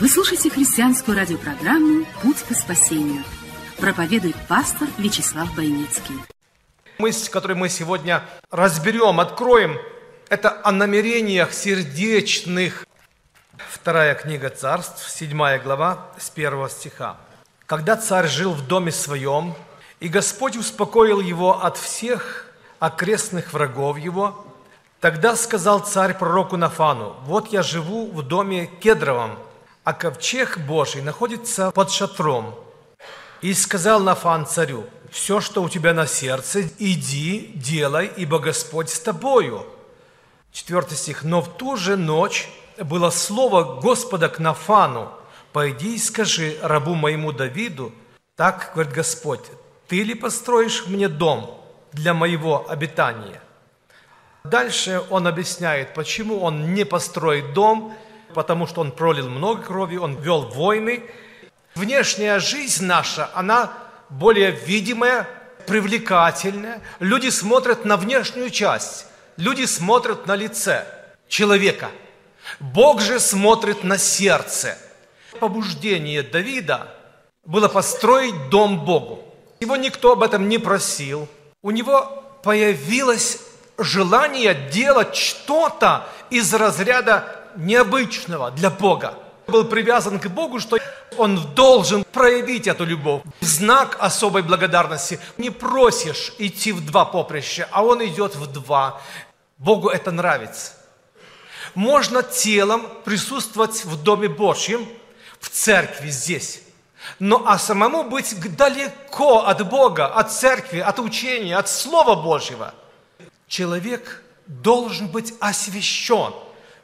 Вы слушаете христианскую радиопрограмму «Путь к спасению». Проповедует пастор Вячеслав Бойницкий. Мысль, которую мы сегодня разберем, откроем, это о намерениях сердечных. Вторая книга царств, седьмая глава, с первого стиха. «Когда царь жил в доме своем, и Господь успокоил его от всех окрестных врагов его, тогда сказал царь пророку Нафану, «Вот я живу в доме кедровом, а ковчег Божий находится под шатром». И сказал Нафан царю, «Все, что у тебя на сердце, иди, делай, ибо Господь с тобою». Четвертый стих. «Но в ту же ночь было слово Господа к Нафану, «Пойди и скажи рабу моему Давиду, так, говорит Господь, ты ли построишь мне дом для моего обитания?» Дальше он объясняет, почему он не построит дом, потому что он пролил много крови, он вел войны. Внешняя жизнь наша, она более видимая, привлекательная. Люди смотрят на внешнюю часть, люди смотрят на лице человека. Бог же смотрит на сердце. Побуждение Давида было построить дом Богу. Его никто об этом не просил. У него появилось желание делать что-то из разряда необычного для Бога. Был привязан к Богу, что он должен проявить эту любовь. Знак особой благодарности. Не просишь идти в два поприща, а он идет в два. Богу это нравится. Можно телом присутствовать в Доме Божьем, в церкви здесь. Но а самому быть далеко от Бога, от церкви, от учения, от Слова Божьего. Человек должен быть освящен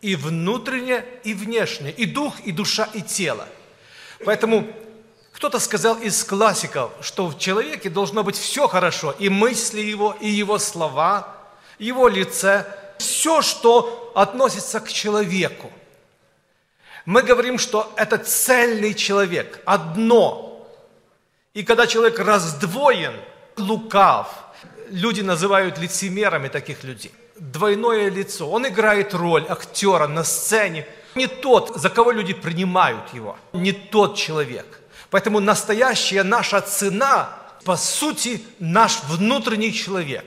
и внутренне, и внешне, и дух, и душа, и тело. Поэтому кто-то сказал из классиков, что в человеке должно быть все хорошо, и мысли его, и его слова, его лице, все, что относится к человеку. Мы говорим, что это цельный человек, одно. И когда человек раздвоен, лукав, люди называют лицемерами таких людей. Двойное лицо. Он играет роль актера на сцене. Не тот, за кого люди принимают его. Не тот человек. Поэтому настоящая наша цена, по сути, наш внутренний человек.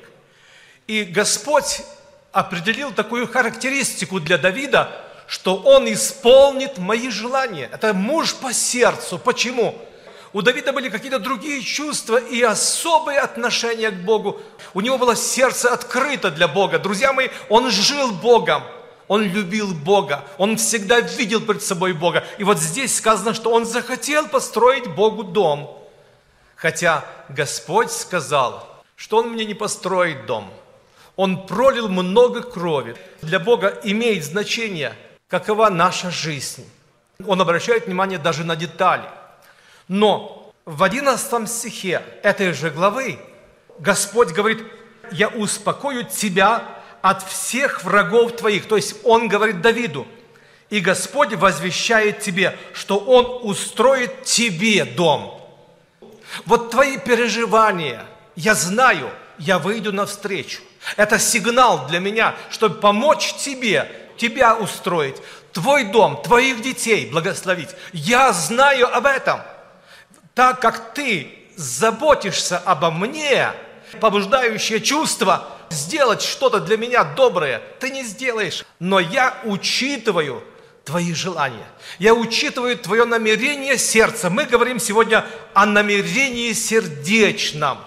И Господь определил такую характеристику для Давида, что он исполнит мои желания. Это муж по сердцу. Почему? У Давида были какие-то другие чувства и особые отношения к Богу. У него было сердце открыто для Бога. Друзья мои, он жил Богом. Он любил Бога. Он всегда видел перед собой Бога. И вот здесь сказано, что он захотел построить Богу дом. Хотя Господь сказал, что он мне не построит дом. Он пролил много крови. Для Бога имеет значение, какова наша жизнь. Он обращает внимание даже на детали – но в 11 стихе этой же главы Господь говорит, я успокою тебя от всех врагов твоих. То есть Он говорит Давиду, и Господь возвещает тебе, что Он устроит тебе дом. Вот твои переживания, я знаю, я выйду навстречу. Это сигнал для меня, чтобы помочь тебе, тебя устроить, твой дом, твоих детей благословить. Я знаю об этом – так как ты заботишься обо мне, побуждающее чувство сделать что-то для меня доброе, ты не сделаешь. Но я учитываю твои желания. Я учитываю твое намерение сердца. Мы говорим сегодня о намерении сердечном.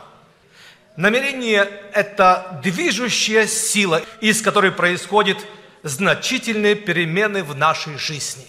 Намерение – это движущая сила, из которой происходят значительные перемены в нашей жизни.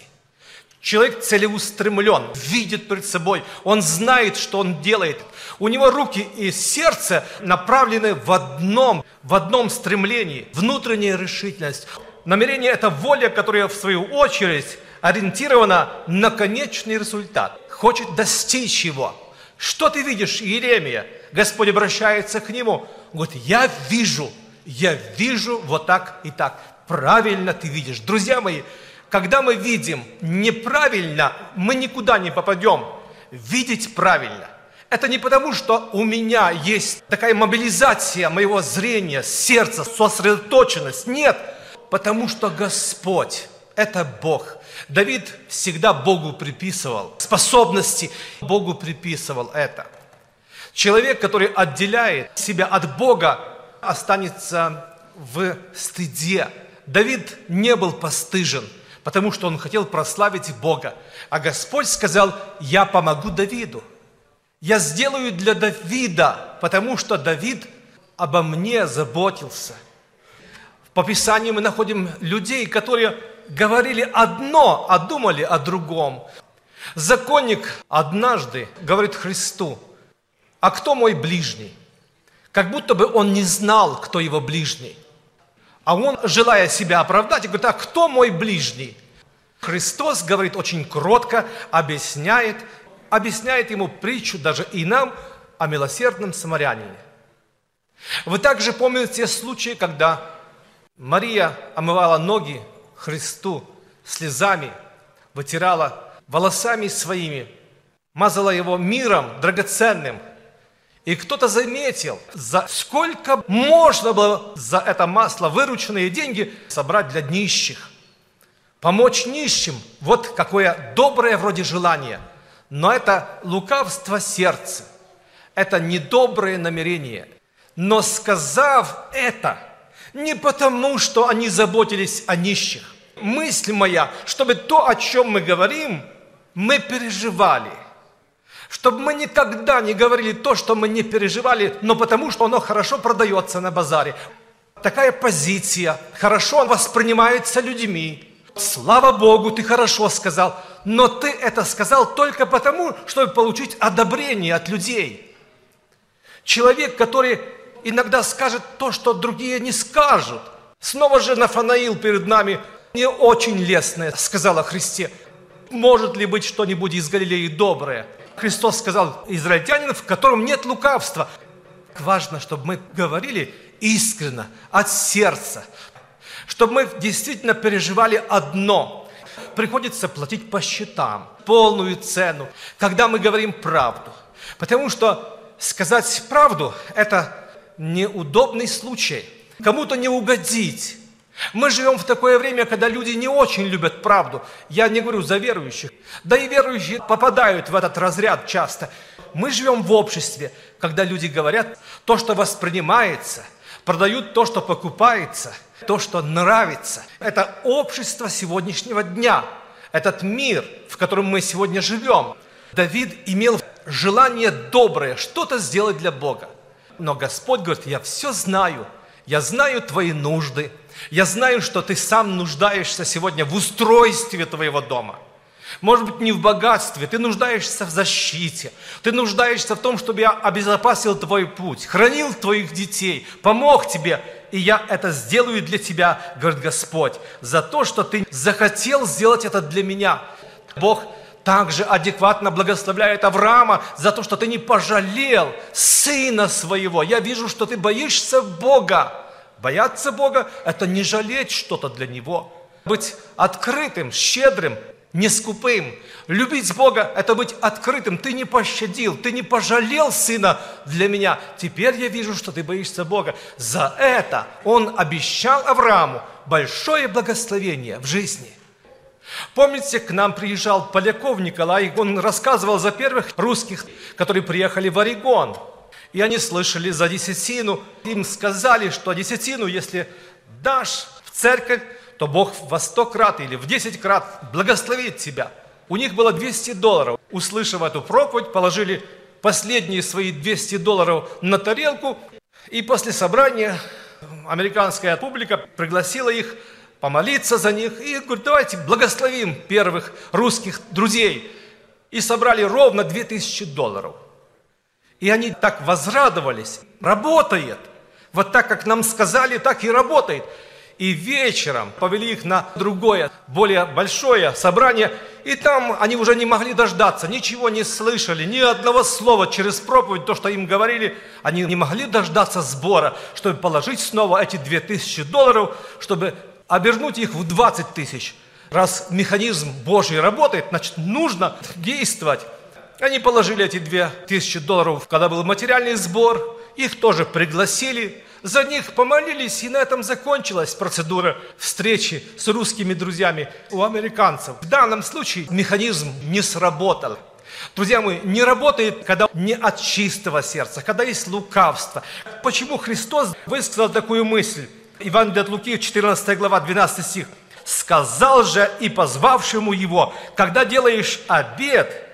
Человек целеустремлен, видит перед собой, он знает, что он делает. У него руки и сердце направлены в одном, в одном стремлении, внутренняя решительность. Намерение – это воля, которая в свою очередь ориентирована на конечный результат. хочет достичь его. Что ты видишь, Иеремия? Господь обращается к нему. Говорит, я вижу, я вижу вот так и так. Правильно ты видишь. Друзья мои, когда мы видим неправильно, мы никуда не попадем. Видеть правильно. Это не потому, что у меня есть такая мобилизация моего зрения, сердца, сосредоточенность. Нет, потому что Господь – это Бог. Давид всегда Богу приписывал способности, Богу приписывал это. Человек, который отделяет себя от Бога, останется в стыде. Давид не был постыжен, потому что он хотел прославить Бога. А Господь сказал, я помогу Давиду. Я сделаю для Давида, потому что Давид обо мне заботился. По Писанию мы находим людей, которые говорили одно, а думали о другом. Законник однажды говорит Христу, а кто мой ближний? Как будто бы он не знал, кто его ближний. А он, желая себя оправдать, говорит, а кто мой ближний? Христос говорит очень кротко, объясняет, объясняет ему притчу даже и нам о милосердном самарянине. Вы также помните случаи, когда Мария омывала ноги Христу слезами, вытирала волосами своими, мазала его миром драгоценным. И кто-то заметил, за сколько можно было за это масло вырученные деньги собрать для нищих. Помочь нищим, вот какое доброе вроде желание. Но это лукавство сердца, это недоброе намерение. Но сказав это, не потому, что они заботились о нищих, мысль моя, чтобы то, о чем мы говорим, мы переживали. Чтобы мы никогда не говорили то, что мы не переживали, но потому что оно хорошо продается на базаре. Такая позиция хорошо воспринимается людьми. Слава Богу, ты хорошо сказал, но ты это сказал только потому, чтобы получить одобрение от людей. Человек, который иногда скажет то, что другие не скажут. Снова же Нафанаил перед нами – не очень лестное, сказала Христе. Может ли быть что-нибудь из Галилеи доброе? Христос сказал, израильтянин, в котором нет лукавства. Важно, чтобы мы говорили искренно, от сердца, чтобы мы действительно переживали одно. Приходится платить по счетам, полную цену, когда мы говорим правду. Потому что сказать правду – это неудобный случай. Кому-то не угодить, мы живем в такое время, когда люди не очень любят правду. Я не говорю за верующих. Да и верующие попадают в этот разряд часто. Мы живем в обществе, когда люди говорят то, что воспринимается, продают то, что покупается, то, что нравится. Это общество сегодняшнего дня, этот мир, в котором мы сегодня живем. Давид имел желание доброе, что-то сделать для Бога. Но Господь говорит, я все знаю, я знаю твои нужды, я знаю, что ты сам нуждаешься сегодня в устройстве твоего дома. Может быть, не в богатстве, ты нуждаешься в защите, ты нуждаешься в том, чтобы я обезопасил твой путь, хранил твоих детей, помог тебе, и я это сделаю для тебя, говорит Господь, за то, что ты захотел сделать это для меня. Бог также адекватно благословляет Авраама за то, что ты не пожалел сына своего. Я вижу, что ты боишься Бога. Бояться Бога – это не жалеть что-то для Него. Быть открытым, щедрым, не скупым. Любить Бога – это быть открытым. Ты не пощадил, ты не пожалел сына для меня. Теперь я вижу, что ты боишься Бога. За это он обещал Аврааму большое благословение в жизни. Помните, к нам приезжал Поляков Николай, он рассказывал за первых русских, которые приехали в Орегон – и они слышали за десятину. Им сказали, что десятину, если дашь в церковь, то Бог во сто крат или в десять крат благословит тебя. У них было 200 долларов. Услышав эту проповедь, положили последние свои 200 долларов на тарелку. И после собрания американская публика пригласила их помолиться за них. И говорит, давайте благословим первых русских друзей. И собрали ровно 2000 долларов. И они так возрадовались. Работает. Вот так, как нам сказали, так и работает. И вечером повели их на другое, более большое собрание, и там они уже не могли дождаться, ничего не слышали, ни одного слова через проповедь, то, что им говорили, они не могли дождаться сбора, чтобы положить снова эти две тысячи долларов, чтобы обернуть их в 20 тысяч. Раз механизм Божий работает, значит, нужно действовать. Они положили эти две тысячи долларов, когда был материальный сбор, их тоже пригласили, за них помолились, и на этом закончилась процедура встречи с русскими друзьями у американцев. В данном случае механизм не сработал. Друзья мои, не работает, когда не от чистого сердца, когда есть лукавство. Почему Христос высказал такую мысль? Иван от Луки, 14 глава, 12 стих. «Сказал же и позвавшему его, когда делаешь обед,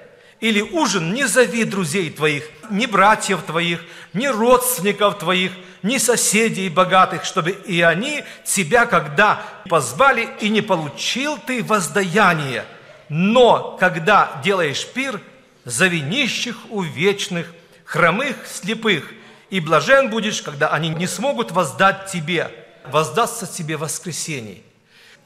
или ужин, не зови друзей твоих, ни братьев твоих, ни родственников твоих, ни соседей богатых, чтобы и они тебя, когда позвали, и не получил ты воздаяние. Но, когда делаешь пир, зови нищих, увечных, хромых, слепых, и блажен будешь, когда они не смогут воздать тебе, воздастся тебе воскресение.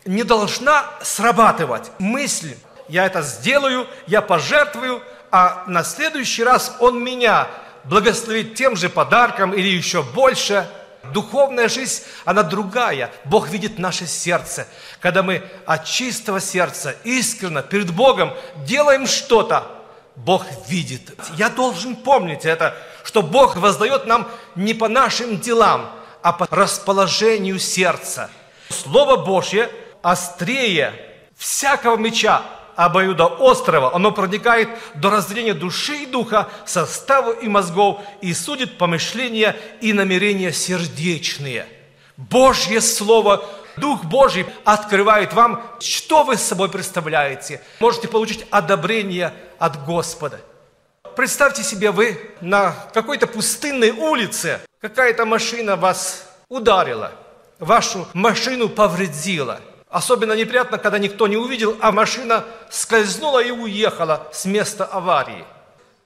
Не должна срабатывать мысль, я это сделаю, я пожертвую, а на следующий раз Он меня благословит тем же подарком или еще больше. Духовная жизнь, она другая. Бог видит наше сердце. Когда мы от чистого сердца, искренно, перед Богом делаем что-то, Бог видит. Я должен помнить это, что Бог воздает нам не по нашим делам, а по расположению сердца. Слово Божье острее всякого меча, обоюдоострого, оно проникает до разделения души и духа, состава и мозгов, и судит помышления и намерения сердечные. Божье Слово, Дух Божий открывает вам, что вы с собой представляете. Можете получить одобрение от Господа. Представьте себе, вы на какой-то пустынной улице, какая-то машина вас ударила, вашу машину повредила – Особенно неприятно, когда никто не увидел, а машина скользнула и уехала с места аварии.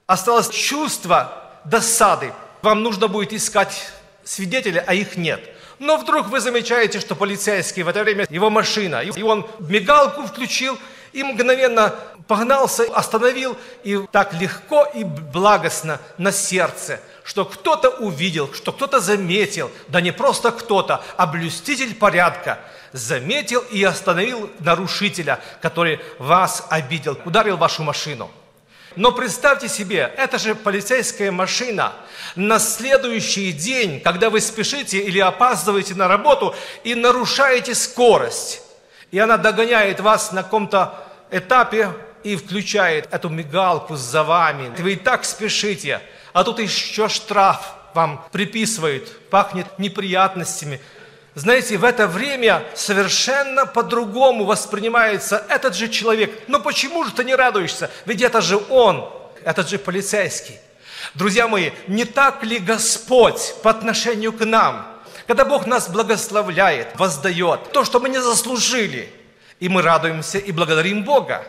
Осталось чувство досады. Вам нужно будет искать свидетеля, а их нет. Но вдруг вы замечаете, что полицейский в это время, его машина, и он мигалку включил, и мгновенно погнался, остановил, и так легко и благостно на сердце, что кто-то увидел, что кто-то заметил, да не просто кто-то, а блюститель порядка – заметил и остановил нарушителя, который вас обидел, ударил вашу машину. Но представьте себе, это же полицейская машина. На следующий день, когда вы спешите или опаздываете на работу и нарушаете скорость, и она догоняет вас на каком-то этапе и включает эту мигалку за вами. Вы и так спешите, а тут еще штраф вам приписывают, пахнет неприятностями, знаете, в это время совершенно по-другому воспринимается этот же человек. Но почему же ты не радуешься? Ведь это же он, этот же полицейский. Друзья мои, не так ли Господь по отношению к нам, когда Бог нас благословляет, воздает, то, что мы не заслужили, и мы радуемся и благодарим Бога.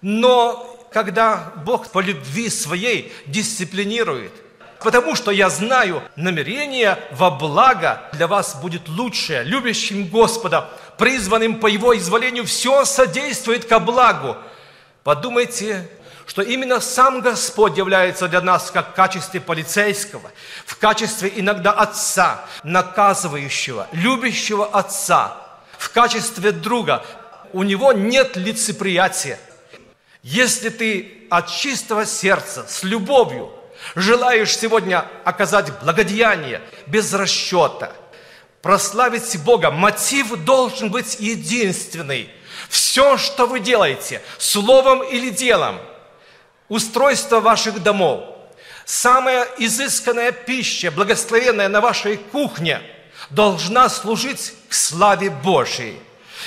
Но когда Бог по любви своей дисциплинирует, потому что я знаю, намерение во благо для вас будет лучшее. Любящим Господа, призванным по Его изволению, все содействует ко благу. Подумайте, что именно сам Господь является для нас как в качестве полицейского, в качестве иногда отца, наказывающего, любящего отца, в качестве друга. У него нет лицеприятия. Если ты от чистого сердца, с любовью – Желаешь сегодня оказать благодеяние без расчета, прославить Бога. Мотив должен быть единственный. Все, что вы делаете, словом или делом, устройство ваших домов, самая изысканная пища, благословенная на вашей кухне, должна служить к славе Божьей,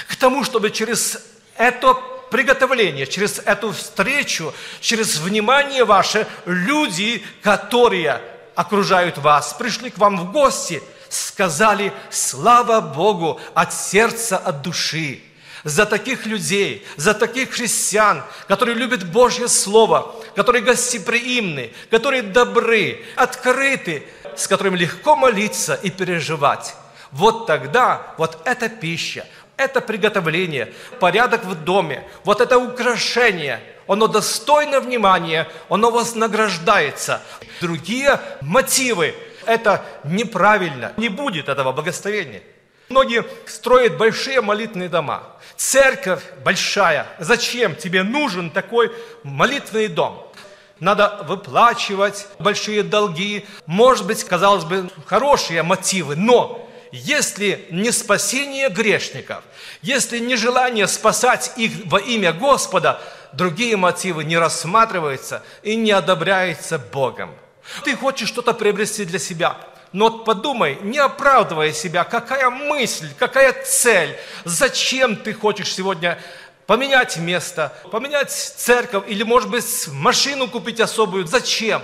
к тому, чтобы через это приготовление, через эту встречу, через внимание ваше, люди, которые окружают вас, пришли к вам в гости, сказали «Слава Богу от сердца, от души» за таких людей, за таких христиан, которые любят Божье Слово, которые гостеприимны, которые добры, открыты, с которыми легко молиться и переживать. вот тогда вот эта пища, это приготовление, порядок в доме, вот это украшение, оно достойно внимания, оно вознаграждается. Другие мотивы, это неправильно, не будет этого благословения. Многие строят большие молитвенные дома. Церковь большая. Зачем тебе нужен такой молитвенный дом? Надо выплачивать большие долги. Может быть, казалось бы, хорошие мотивы, но если не спасение грешников, если не желание спасать их во имя Господа, другие мотивы не рассматриваются и не одобряются Богом. Ты хочешь что-то приобрести для себя, но подумай, не оправдывая себя, какая мысль, какая цель, зачем ты хочешь сегодня поменять место, поменять церковь или, может быть, машину купить особую. Зачем?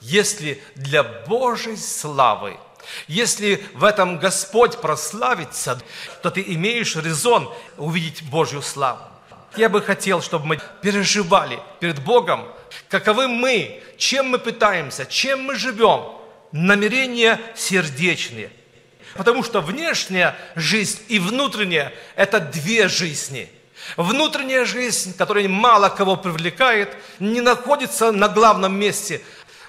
Если для Божьей славы – если в этом Господь прославится, то ты имеешь резон увидеть Божью славу. Я бы хотел, чтобы мы переживали перед Богом, каковы мы, чем мы пытаемся, чем мы живем. Намерения сердечные. Потому что внешняя жизнь и внутренняя – это две жизни – Внутренняя жизнь, которая мало кого привлекает, не находится на главном месте,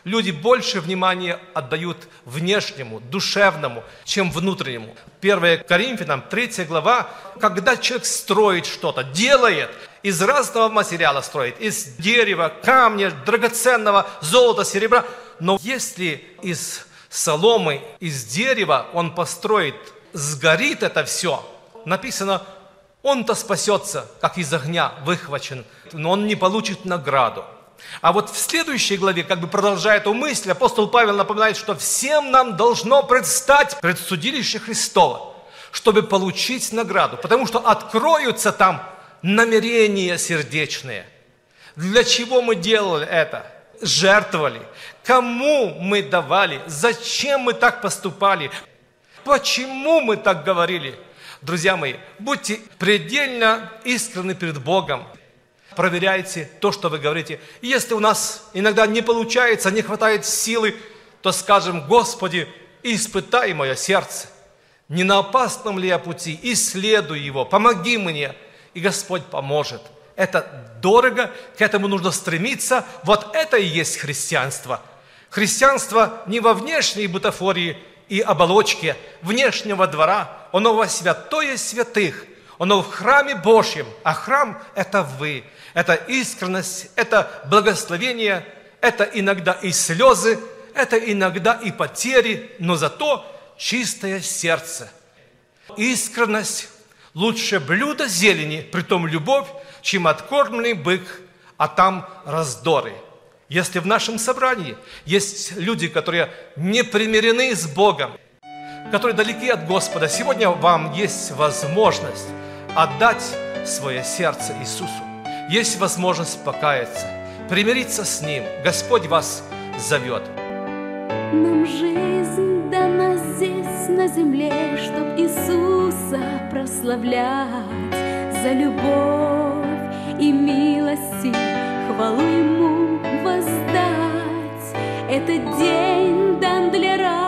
Люди больше внимания отдают внешнему, душевному, чем внутреннему. 1 Коринфянам, 3 глава, когда человек строит что-то, делает, из разного материала строит, из дерева, камня, драгоценного, золота, серебра. Но если из соломы, из дерева он построит, сгорит это все, написано, он-то спасется, как из огня выхвачен, но он не получит награду. А вот в следующей главе, как бы продолжая эту мысль, апостол Павел напоминает, что всем нам должно предстать пред судилище Христова, чтобы получить награду, потому что откроются там намерения сердечные. Для чего мы делали это? Жертвовали. Кому мы давали? Зачем мы так поступали? Почему мы так говорили? Друзья мои, будьте предельно искренны перед Богом проверяйте то, что вы говорите. И если у нас иногда не получается, не хватает силы, то скажем, Господи, испытай мое сердце. Не на опасном ли я пути? Исследуй его, помоги мне. И Господь поможет. Это дорого, к этому нужно стремиться. Вот это и есть христианство. Христианство не во внешней бутафории и оболочке внешнего двора, оно во святое святых, оно в храме Божьем, а храм – это вы это искренность, это благословение, это иногда и слезы, это иногда и потери, но зато чистое сердце. Искренность лучше блюдо зелени, притом любовь, чем откормленный бык, а там раздоры. Если в нашем собрании есть люди, которые не примирены с Богом, которые далеки от Господа, сегодня вам есть возможность отдать свое сердце Иисусу есть возможность покаяться, примириться с Ним. Господь вас зовет. Нам жизнь дана здесь, на земле, Чтоб Иисуса прославлять За любовь и милости Хвалу Ему воздать. Этот день дан для радости,